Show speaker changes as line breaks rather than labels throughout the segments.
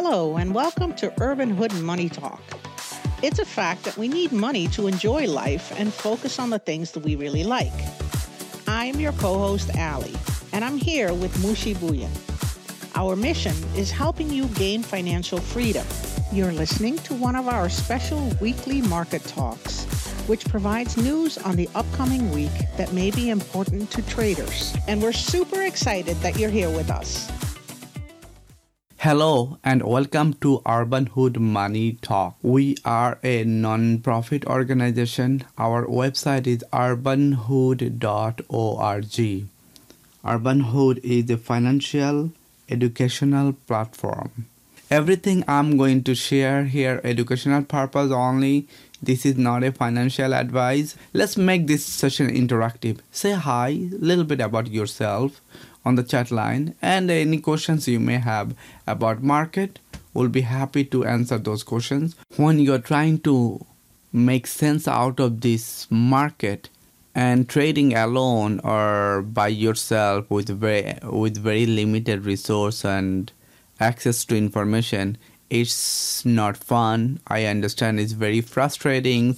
Hello, and welcome to Urban Hood Money Talk. It's a fact that we need money to enjoy life and focus on the things that we really like. I'm your co host, Allie, and I'm here with Mushi Buyan. Our mission is helping you gain financial freedom. You're listening to one of our special weekly market talks, which provides news on the upcoming week that may be important to traders. And we're super excited that you're here with us.
Hello and welcome to Urban Hood Money Talk. We are a non-profit organization. Our website is urbanhood.org. Urban Hood is a financial educational platform. Everything I'm going to share here educational purpose only. This is not a financial advice. Let's make this session interactive. Say hi, a little bit about yourself on the chat line. And any questions you may have about market we'll be happy to answer those questions. When you're trying to make sense out of this market and trading alone or by yourself with very with very limited resource and access to information it's not fun. I understand it's very frustrating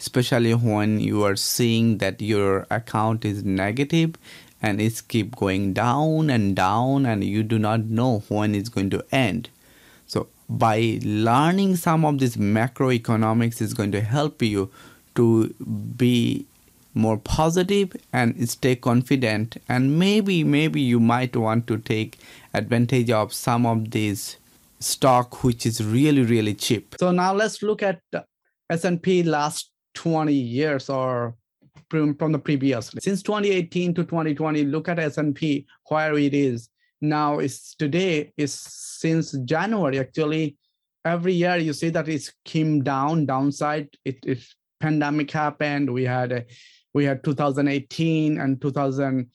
especially when you are seeing that your account is negative and it's keep going down and down and you do not know when it's going to end. So by learning some of this macroeconomics is going to help you to be more positive and stay confident. And maybe maybe you might want to take advantage of some of these stock which is really really cheap. So now let's look at s&p last 20 years or from, the previous. Since 2018 to 2020, look at S&P where it is now. Is today is since January actually. Every year you see that it's came down downside. It, it pandemic happened. We had a, we had 2018 and 2000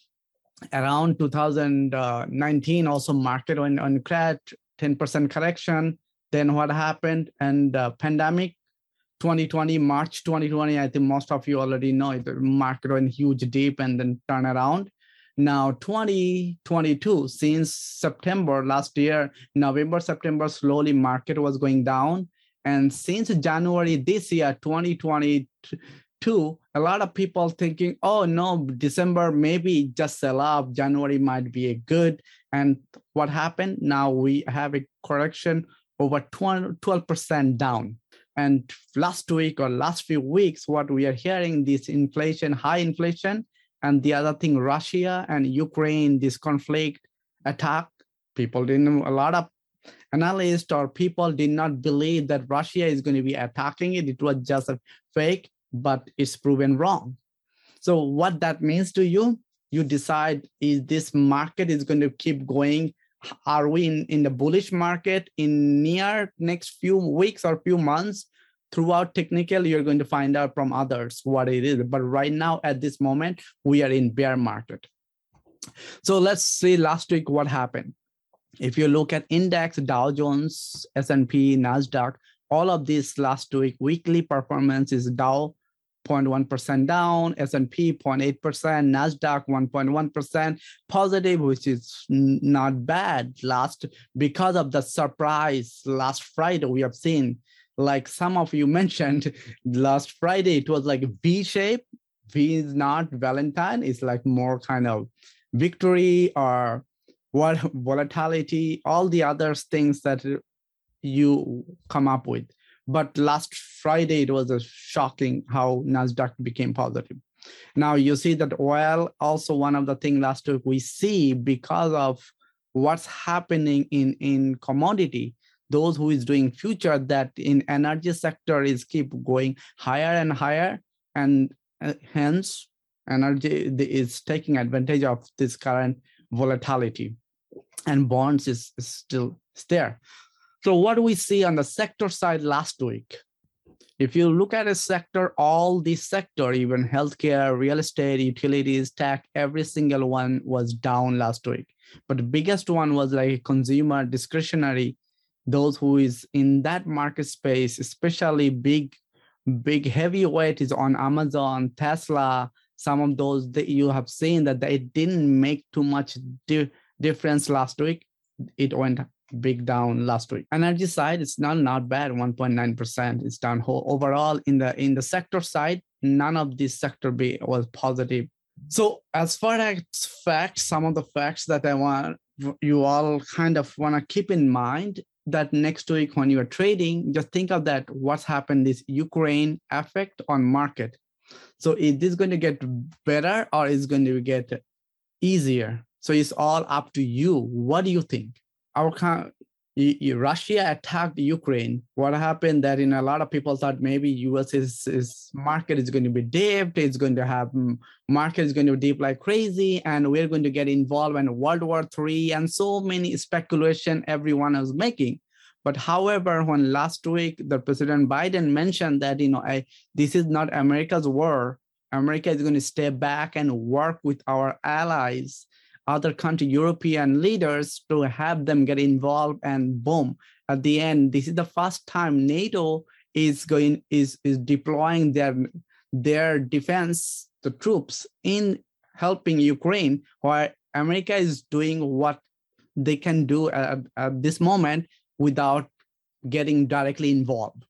around 2019 also market on on crash 10% correction then what happened and uh, pandemic 2020 march 2020 i think most of you already know the market went huge deep and then turn around. Now 2022 since september last year november september slowly market was going down. And since january this year 2022 a lot of people thinking oh no december maybe just sell off. January might be a good. And what happened? Now we have a correction over 12% down and last week or last few weeks, what we are hearing this inflation, high inflation, and the other thing, Russia and Ukraine, this conflict attack. People didn't, a lot of analysts or people did not believe that Russia is going to be attacking it. It was just a fake, but it's proven wrong. So what that means to you, you decide is this market is going to keep going are we in, in the bullish market in near next few weeks or few months? Throughout technical you're going to find out from others what it is but right now at this moment we are in bear market. So let's see last week what happened. If you look at index dow jones s&p nasdaq all of this last week weekly performance is dow 0.1% down, S&P 0.8%, Nasdaq 1.1% positive, which is not bad. Last because of the surprise last Friday we have seen, like some of you mentioned last Friday, it was like V shape. V is not Valentine. It's like more kind of victory or what volatility, all the other things that you come up with. But last Friday, it was a shocking how NASDAQ became positive. Now you see that oil, also one of the things last week we see because of what's happening in, in commodity, those who is doing future that in energy sector is keep going higher and higher. And uh, hence energy is taking advantage of this current volatility. And bonds is, is still there so what do we see on the sector side last week? If you look at a sector, all the sector, even healthcare, real estate, utilities, tech, every single one was down last week. But the biggest one was like consumer discretionary, those who is in that market space, especially big, big heavyweight is on Amazon, Tesla, some of those that you have seen that they didn't make too much di- difference last week it went big down last week. Energy side, it's not not bad, 1.9%. It's down whole. Overall, in the in the sector side, none of this sector be was positive. So as far as facts, some of the facts that I want you all kind of want to keep in mind that next week when you are trading, just think of that what's happened this Ukraine effect on market. So is this going to get better or is going to get easier? So it's all up to you. What do you think? Our Russia attacked Ukraine. What happened that in a lot of people thought maybe US is, is market is going to be dipped, it's going to have mm, market is going to dip like crazy, and we're going to get involved in World War III and so many speculation everyone is making. But however, when last week the President Biden mentioned that you know I, this is not America's war, America is going to stay back and work with our allies other country European leaders to have them get involved and boom at the end this is the first time NATO is going is is deploying their their defense the troops in helping Ukraine while America is doing what they can do at, at this moment without getting directly involved.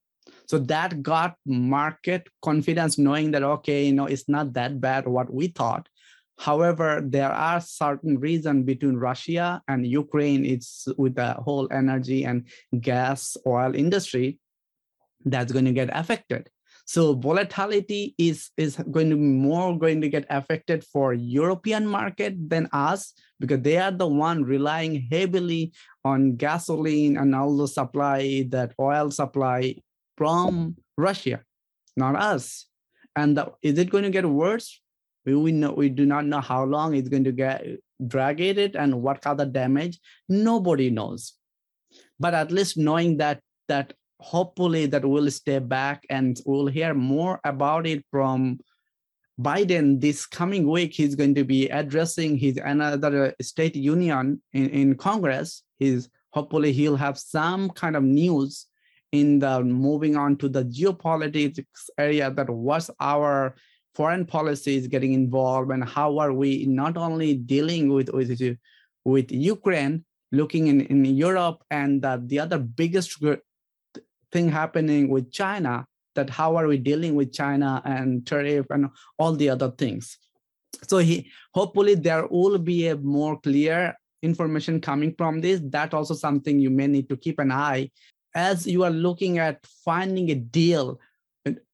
So that got market confidence knowing that okay you know it's not that bad what we thought However, there are certain reasons between Russia and Ukraine. It's with the whole energy and gas oil industry that's going to get affected. So volatility is, is going to be more going to get affected for European market than us because they are the one relying heavily on gasoline and all the supply, that oil supply from Russia, not us. And the, is it going to get worse? We, we know we do not know how long it's going to get dragged it and what other damage. Nobody knows. But at least knowing that that hopefully that we'll stay back and we'll hear more about it from biden this coming week he's going to be addressing his another state union in, in congress. He's hopefully he'll have some kind of news in the moving on to the geopolitics area that was our foreign policy is getting involved and how are we not only dealing with with, with Ukraine, looking in, in Europe and uh, the other biggest thing happening with China, that how are we dealing with China and tariff and all the other things. So he hopefully there will be a more clear information coming from this. That also something you may need to keep an eye as you are looking at finding a deal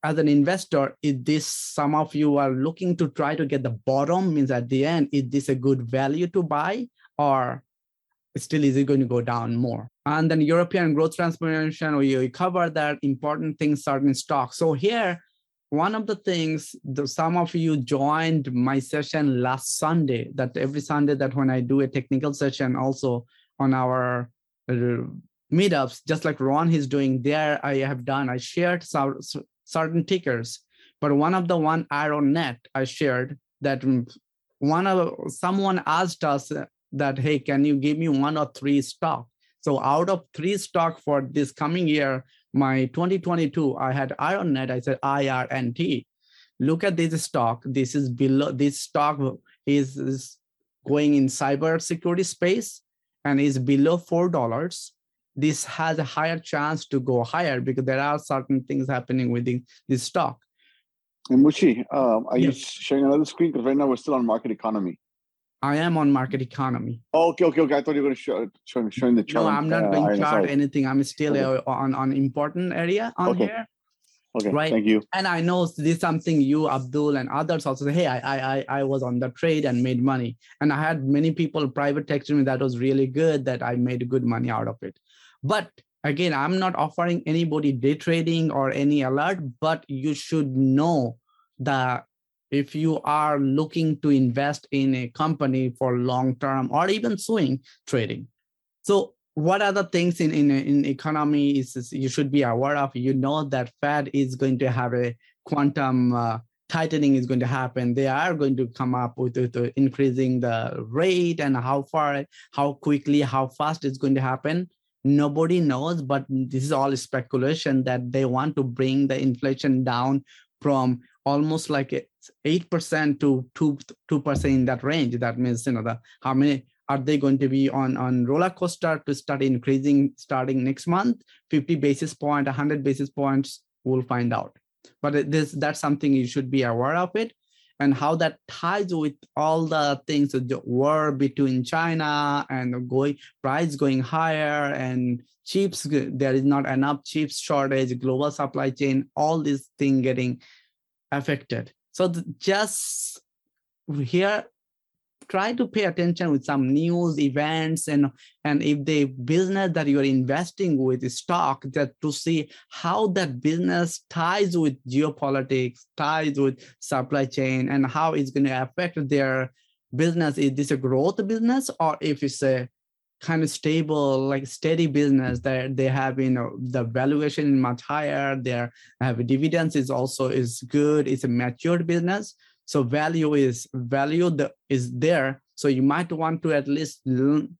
as an investor, is this some of you are looking to try to get the bottom? Means at the end, is this a good value to buy, or still is it going to go down more? And then European growth transformation, we cover that important things certain stocks. So here, one of the things the, some of you joined my session last Sunday. That every Sunday that when I do a technical session, also on our uh, meetups, just like Ron is doing there, I have done. I shared some certain tickers. But one of the one IronNet I shared that one of someone asked us uh, that, hey, can you give me one or three stock? So out of three stock for this coming year, my 2022, I had IronNet. I said IRNT. Look at this stock. This is below, this stock is, is going in cyber security space and is below $4 this has a higher chance to go higher because there are certain things happening within this stock.
And Mushi, um, are yes. you sharing another screen? Because right now we're still on market economy.
I am on market economy.
Oh, okay, okay, okay. I thought you were going to show, show showing the chart.
No, I'm not uh, going to chart anything. I'm still okay. on on important area on okay. here.
Okay, right. Thank you.
And I know this is something you, Abdul, and others also say, hey, I, I, I was on the trade and made money. And I had many people private texting me that was really good that I made good money out of it. But again, I'm not offering anybody day trading or any alert, but you should know that if you are looking to invest in a company for long term or even swing trading. So what are the things in, in, in economy is, is you should be aware of? You know that Fed is going to have a quantum uh, tightening is going to happen. They are going to come up with, with, with increasing the rate and how far, how quickly, how fast it's going to happen nobody knows but this is all speculation that they want to bring the inflation down from almost like 8% to 2 2% in that range. That means you know the how many are they going to be on on roller coaster to start increasing starting next month? 50 basis point 100 basis points we'll find out. But this that's something you should be aware of it and how that ties with all the things the war between china and going price going higher and chips there is not enough chips shortage global supply chain all these things getting affected. So just here try to pay attention with some news events and and if the business that you're investing with is stock that to see how that business ties with geopolitics ties with supply chain and how it's going to affect their business. Is this a growth business or if it's a kind of stable like steady business that they have you know the valuation is much higher their have dividends is also is good it's a matured business so value is value the, is there. So you might want to at least learn,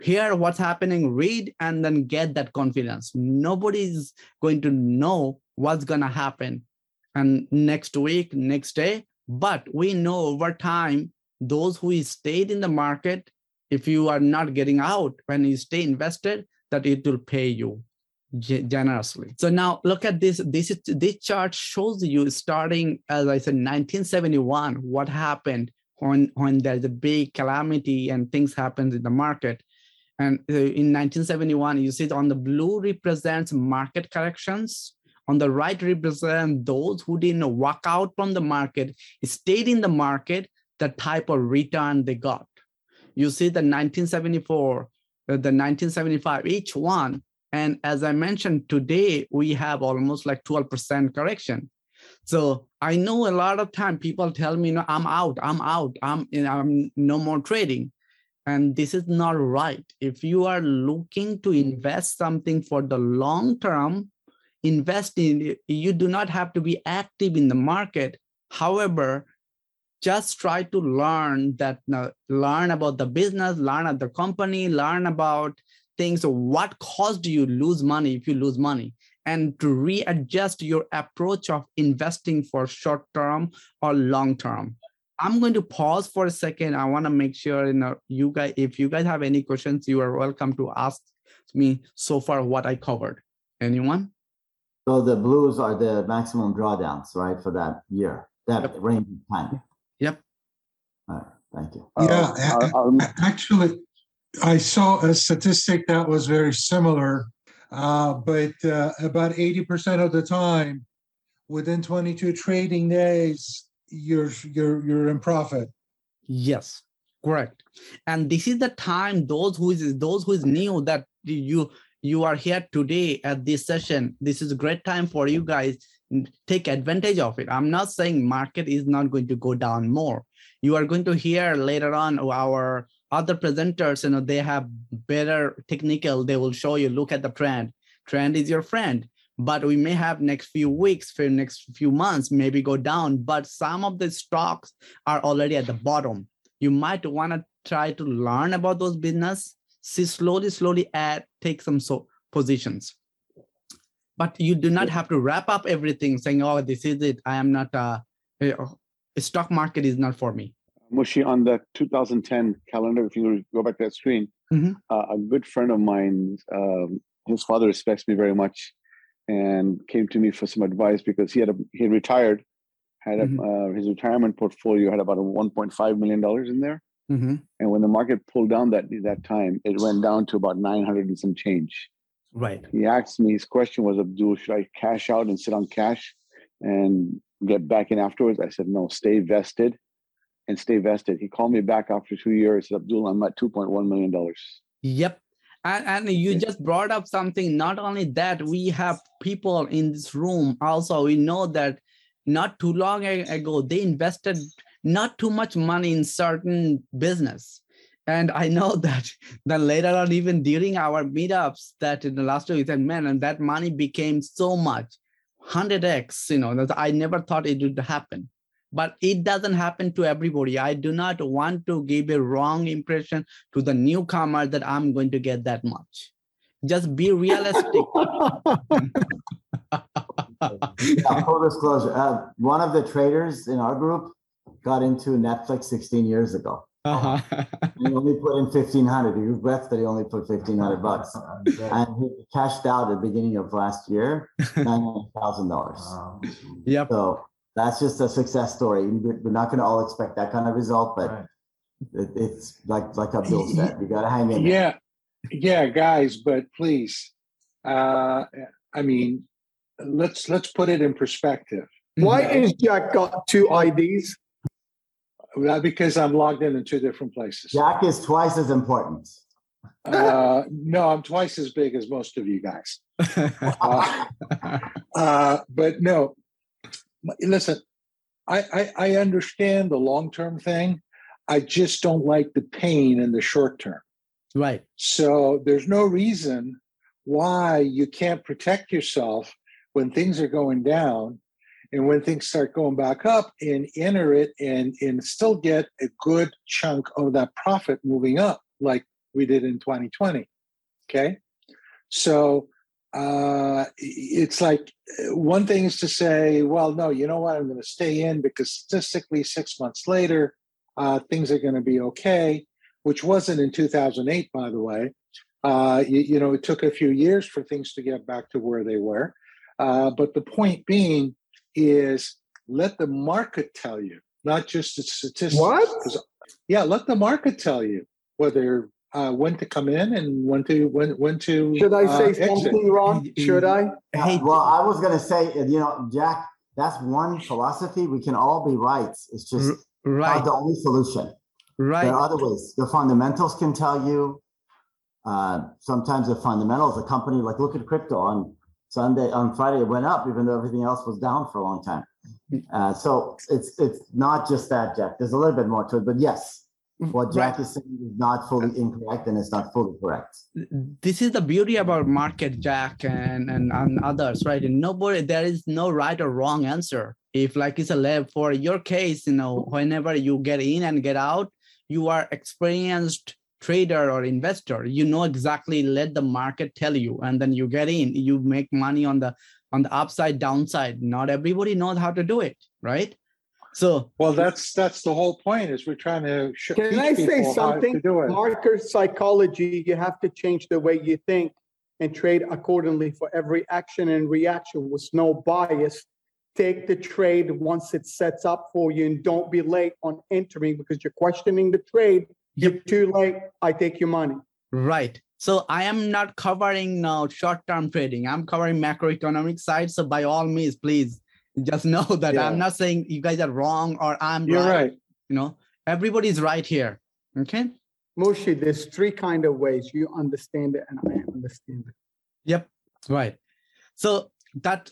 hear what's happening, read, and then get that confidence. Nobody's going to know what's going to happen and next week, next day. But we know over time, those who stayed in the market, if you are not getting out when you stay invested, that it will pay you generously. So now look at this. This is this chart shows you starting as I said 1971 what happened when when there's a big calamity and things happen in the market. And uh, in 1971, you see on the blue represents market corrections. On the right represent those who didn't walk out from the market, stayed in the market, the type of return they got. You see the 1974, uh, the 1975, each one and as I mentioned, today we have almost like 12% correction. So I know a lot of time people tell me, no, I'm out, I'm out, I'm, I'm no more trading. And this is not right. If you are looking to invest something for the long term, invest in you do not have to be active in the market. However, just try to learn that uh, learn about the business, learn about the company, learn about things what caused you lose money if you lose money? And to readjust your approach of investing for short term or long term. I'm going to pause for a second. I want to make sure you know you guys if you guys have any questions you are welcome to ask me so far what i covered. Anyone?
So the blues are the maximum drawdowns right for that year that yep. range of time.
Yep.
All right thank you.
Yeah uh, actually I saw a statistic that was very similar, uh, but uh, about 80% of the time, within 22 trading days, you're you're you're in profit.
Yes, correct. And this is the time those who is those who is new that you you are here today at this session. This is a great time for you guys. Take advantage of it. I'm not saying market is not going to go down more. You are going to hear later on our other presenters, you know, they have better technical, they will show you, look at the trend. Trend is your friend. But we may have next few weeks, for next few months, maybe go down. But some of the stocks are already at the bottom. You might want to try to learn about those business, see slowly, slowly add, take some so positions. But you do not have to wrap up everything saying, oh, this is it. I am not, uh, a stock market is not for me.
Mushi, on the 2010 calendar, if you go back to that screen, mm-hmm. uh, a good friend of mine, um, his father respects me very much, and came to me for some advice because he had a, he had retired, had a, mm-hmm. uh, his retirement portfolio had about a 1.5 million dollars in there, mm-hmm. and when the market pulled down that that time, it went down to about 900 and some change.
Right.
He asked me. His question was, "Abdul, should I cash out and sit on cash and get back in afterwards?" I said, "No, stay vested." And stay vested. He called me back after two years. Abdul, I'm at $2.1 million.
Yep. And, and you just brought up something. Not only that, we have people in this room also. We know that not too long ago, they invested not too much money in certain business. And I know that then later on, even during our meetups, that in the last week, said, man, and that money became so much, 100x, you know, that I never thought it would happen but it doesn't happen to everybody. I do not want to give a wrong impression to the newcomer that I'm going to get that much. Just be realistic.
yeah, full disclosure. Uh, one of the traders in our group got into Netflix 16 years ago.
Uh-huh.
he only put in fifteen hundred. He regrets that he only put fifteen hundred bucks, and he cashed out at the beginning of last year nine hundred thousand dollars.
yep.
So that's just a success story. We're we're not going to all expect that kind of result, but it, it's like like Abdul said, you got to hang in. there.
Yeah, yeah, guys, but please, uh, I mean, let's let's put it in perspective.
Why is Jack got two IDs?
Because I'm logged in in two different places.
Jack is twice as important.
Uh, no, I'm twice as big as most of you guys. Uh, uh, but no, listen, I, I, I understand the long term thing. I just don't like the pain in the short term.
right.
So there's no reason why you can't protect yourself when things are going down and when things start going back up and enter it and, and still get a good chunk of that profit moving up like we did in 2020. Okay. So uh, it's like uh, one thing is to say, well, no, you know what? I'm going to stay in because statistically, six months later, uh, things are going to be okay, which wasn't in 2008, by the way. Uh, you, you know, it took a few years for things to get back to where they were. Uh, but the point being is let the market tell you, not just the statistics.
What?
Yeah, let the market tell you whether uh, when to come in and when to when when to.
Should I
uh,
say
exit.
something wrong? Should I?
Hey,
well, I was going to say, you know, Jack, that's one philosophy. We can all be right. It's just
R-
not the only solution.
Right.
There are other ways. The fundamentals can tell you. Uh, sometimes the fundamentals, a company like look at crypto on Sunday, on Friday, it went up even though everything else was down for a long time. Uh, so it's it's not just that, Jack. There's a little bit more to it, but yes, Mm, what Jack is saying is not fully incorrect and it's not fully correct.
this is the beauty about market jack and, and and others right? And nobody there is no right or wrong answer. If like it's a lab for your case you know whenever you get in and get out you are experienced trader or investor. You know exactly let the market tell you and then you get in. You make money on the on the upside downside. Not everybody knows how to do it right so
Well, that's that's the whole point. Is we're trying to sh-
Can
teach
I say something?
to do it.
Market psychology, you have to change the way you think and trade accordingly for every action and reaction with no bias. Take the trade once it sets up for you and don't be late on entering because you're questioning the trade. You're too late. I take your money.
Right. So I am not covering now short-term trading. I'm covering macroeconomic side. So by all means, please just know that
Yeah.
I'm not saying you guys are wrong or I'm
You're
right.
right.
You know, everybody's right here. Okay.
Mushi, there's three kind of ways you understand it and I understand it.
Yep. Right. So that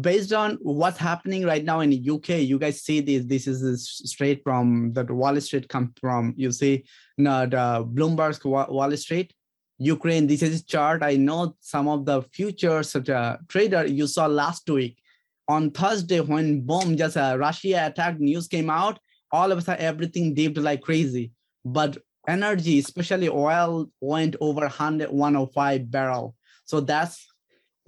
based on what's happening right now in the UK, you guys see this. This is straight from the Wall Street come from. You see, no, the Bloomberg's Wall Street, Ukraine. This is chart. I know some of the futures uh, trader you saw last week on Thursday when boom, just a Russia attack news came out. All of a sudden, everything dipped like crazy. But energy, especially oil, went over 100, 105 barrel. So that's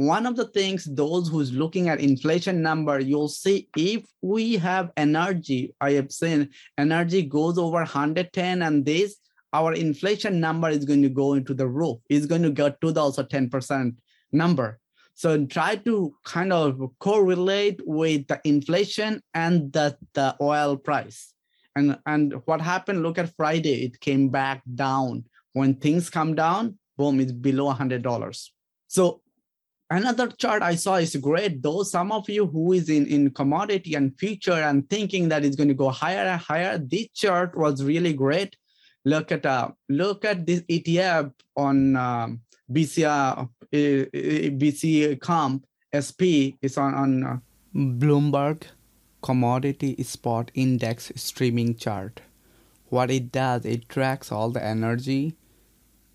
one of the things those who's looking at inflation number you'll see if we have energy i have seen energy goes over 110 and this our inflation number is going to go into the roof it's going to get to the also 10% number so try to kind of correlate with the inflation and the, the oil price and and what happened look at friday it came back down when things come down boom it's below $100 so another chart I saw is great. Though some of you who is in, in commodity and future and thinking that it's going to go higher and higher, this chart was really great. Look at uh, look at this ETF on um, BCI, uh, BC Comp SP is on on uh, Bloomberg Commodity Spot Index streaming chart. What it does, it tracks all the energy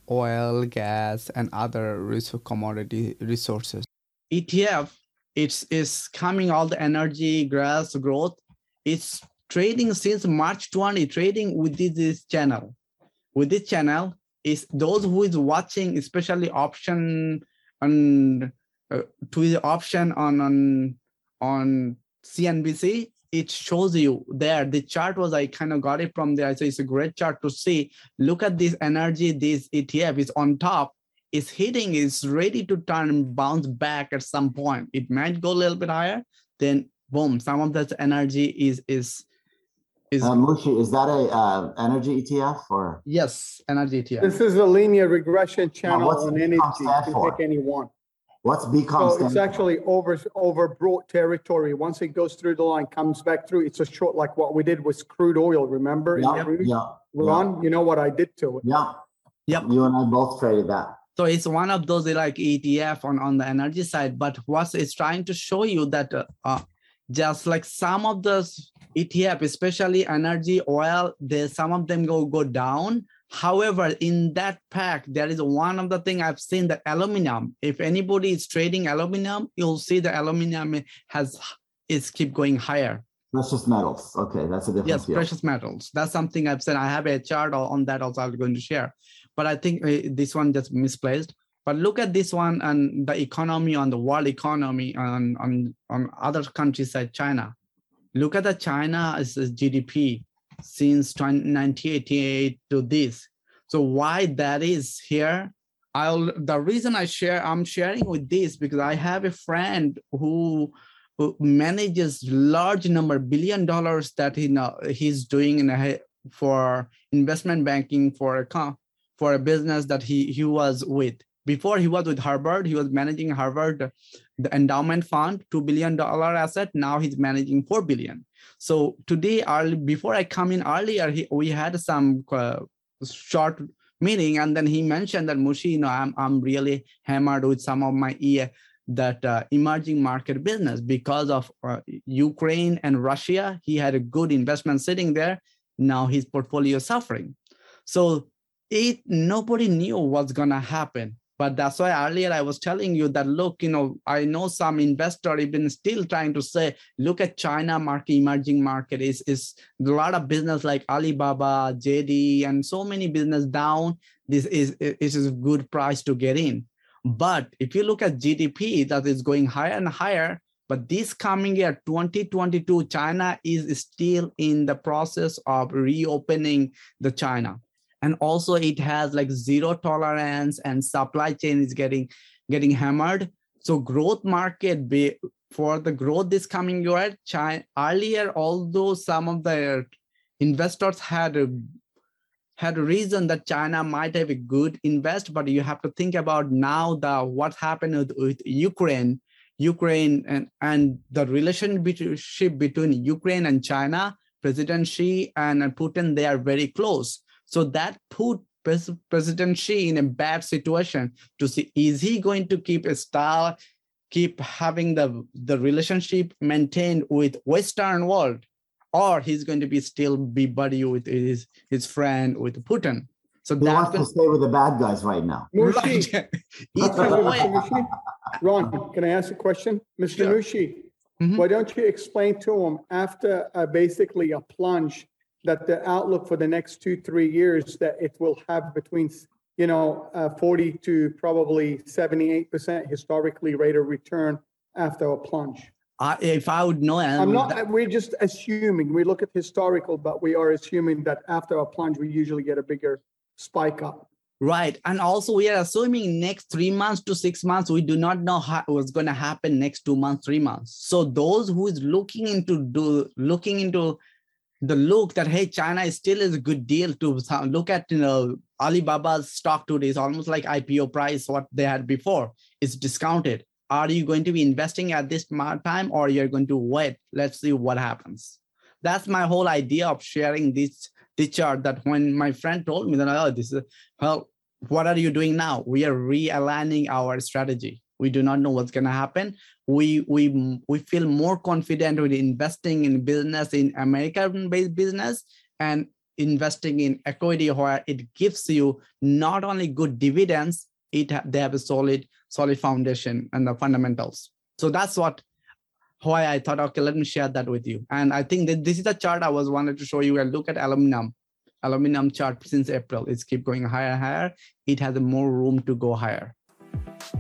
oil, gas, and other resource commodity resources. ETF, it's is coming all the energy, gas, growth. It's trading since March 20, trading with this, this channel. With this channel, is those who is watching, especially option and uh, to the option on on on CNBC it shows you there. The chart was I kind of got it from there. So it's a great chart to see. Look at this energy. This ETF is on top. Is hitting. Is ready to turn bounce back at some point. It might go a little bit higher. Then boom, some of that energy is is
is uh, Mushi, is that a uh, energy ETF or?
Yes, energy ETF.
This is a linear regression channel on energy. You can pick any one.
What's BCOM
So it's actually over, overbought territory. Once it goes through the line, comes back through, it's a short, like what we did with crude oil, remember?
Yeah, yeah,
Ron, you know what I did to it?
yeah.
Yep.
You and I both traded that.
So it's one of those like ETF on, on the energy side, but what it's trying to show you that uh, uh, just like some of those ETF, especially energy, oil, there's some of them go go down. However, in that pack, there is one of the thing I've seen that aluminum. If anybody is trading aluminum, you'll see the aluminum has is keep going higher.
Precious metals. Okay, that's a different.
Yes, field. precious metals. That's something I've said. I have a chart on that also. I'm going to share, but I think uh, this one just misplaced. But look at this one and the economy on the world economy on on on other countries like China. Look at the China's GDP since 1988 to this. So why that is here? I'll the reason I share I'm sharing with this because I have a friend who who manages large number billion dollars that he know he's doing in a, for investment banking for a for a business that he he was with before he was with Harvard, he was managing Harvard, the endowment fund, $2 billion asset. Now he's managing 4 billion. So today, early, before I come in earlier, he, we had some uh, short meeting and then he mentioned that Mushi, you know, I'm, I'm really hammered with some of my EA, that uh, emerging market business because of uh, Ukraine and Russia. He had a good investment sitting there. Now his portfolio is suffering. So it nobody knew what's gonna happen but that's why earlier I was telling you that look, you know, I know some investor even still trying to say, look at China market, emerging market is is a lot of business like Alibaba, JD, and so many business down. This is this is a good price to get in. But if you look at GDP, that is going higher and higher. But this coming year, 2022, China is still in the process of reopening the China and also it has like zero tolerance and supply chain is getting getting hammered so growth market be, for the growth this coming year China, earlier although some of the investors had a had a reason that China might have a good invest, but you have to think about now the what happened with, with Ukraine, Ukraine and, and the relationship between Ukraine and China, President Xi and Putin, they are very close. So that put President Xi in a bad situation to see is he going to keep a style, keep having the, the relationship maintained with Western world, or he's going to be still be buddy with his, his friend with Putin.
So he wants to stay with the bad guys right now.
Mushi, Ron, can I ask a question? Mr. Sure. Mushi, mm-hmm. why don't you explain to him after uh, basically a plunge that the outlook for the next two, three years, that it will have between, you know, uh, 40 to probably 78% historically rate of return after a plunge.
If I would know,
I'm not, we're just assuming, we look at historical, but we are assuming that after a plunge, we usually get a bigger spike up.
Right. And also we are assuming next three months to six months, we do not know how, what's going to happen next two months, three months. So those who is looking into do looking into the look that hey china is still is a good deal to look at you know alibaba's stock today is almost like ipo price what they had before. Is discounted. Are you going to be investing at this time or you're going to wait? Let's see what happens. That's my whole idea of sharing this this chart that when my friend told me that oh this is well what are you doing now? We are realigning our strategy we do not know what's going to happen. We we we feel more confident with investing in business in american based business and investing in equity where it gives you not only good dividends it they have a solid solid foundation and the fundamentals. So that's what why i thought okay let me share that with you. And i think that this is the chart i was wanted to show you and look at aluminum aluminum chart since april. It's keep going higher higher. It has more room to go higher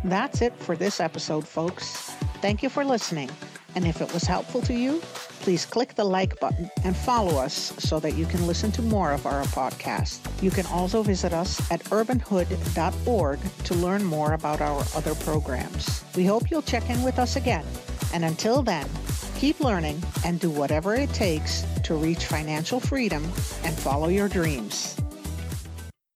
that's it for this episode, folks. Thank you for listening. And if it was helpful to you, please click the like button and follow us so that you can listen to more of our podcast. You can also visit us at urbanhood.org to learn more about our other programs. We hope you'll check in with us again. And until then, keep learning and do whatever it takes to reach financial freedom and follow your dreams.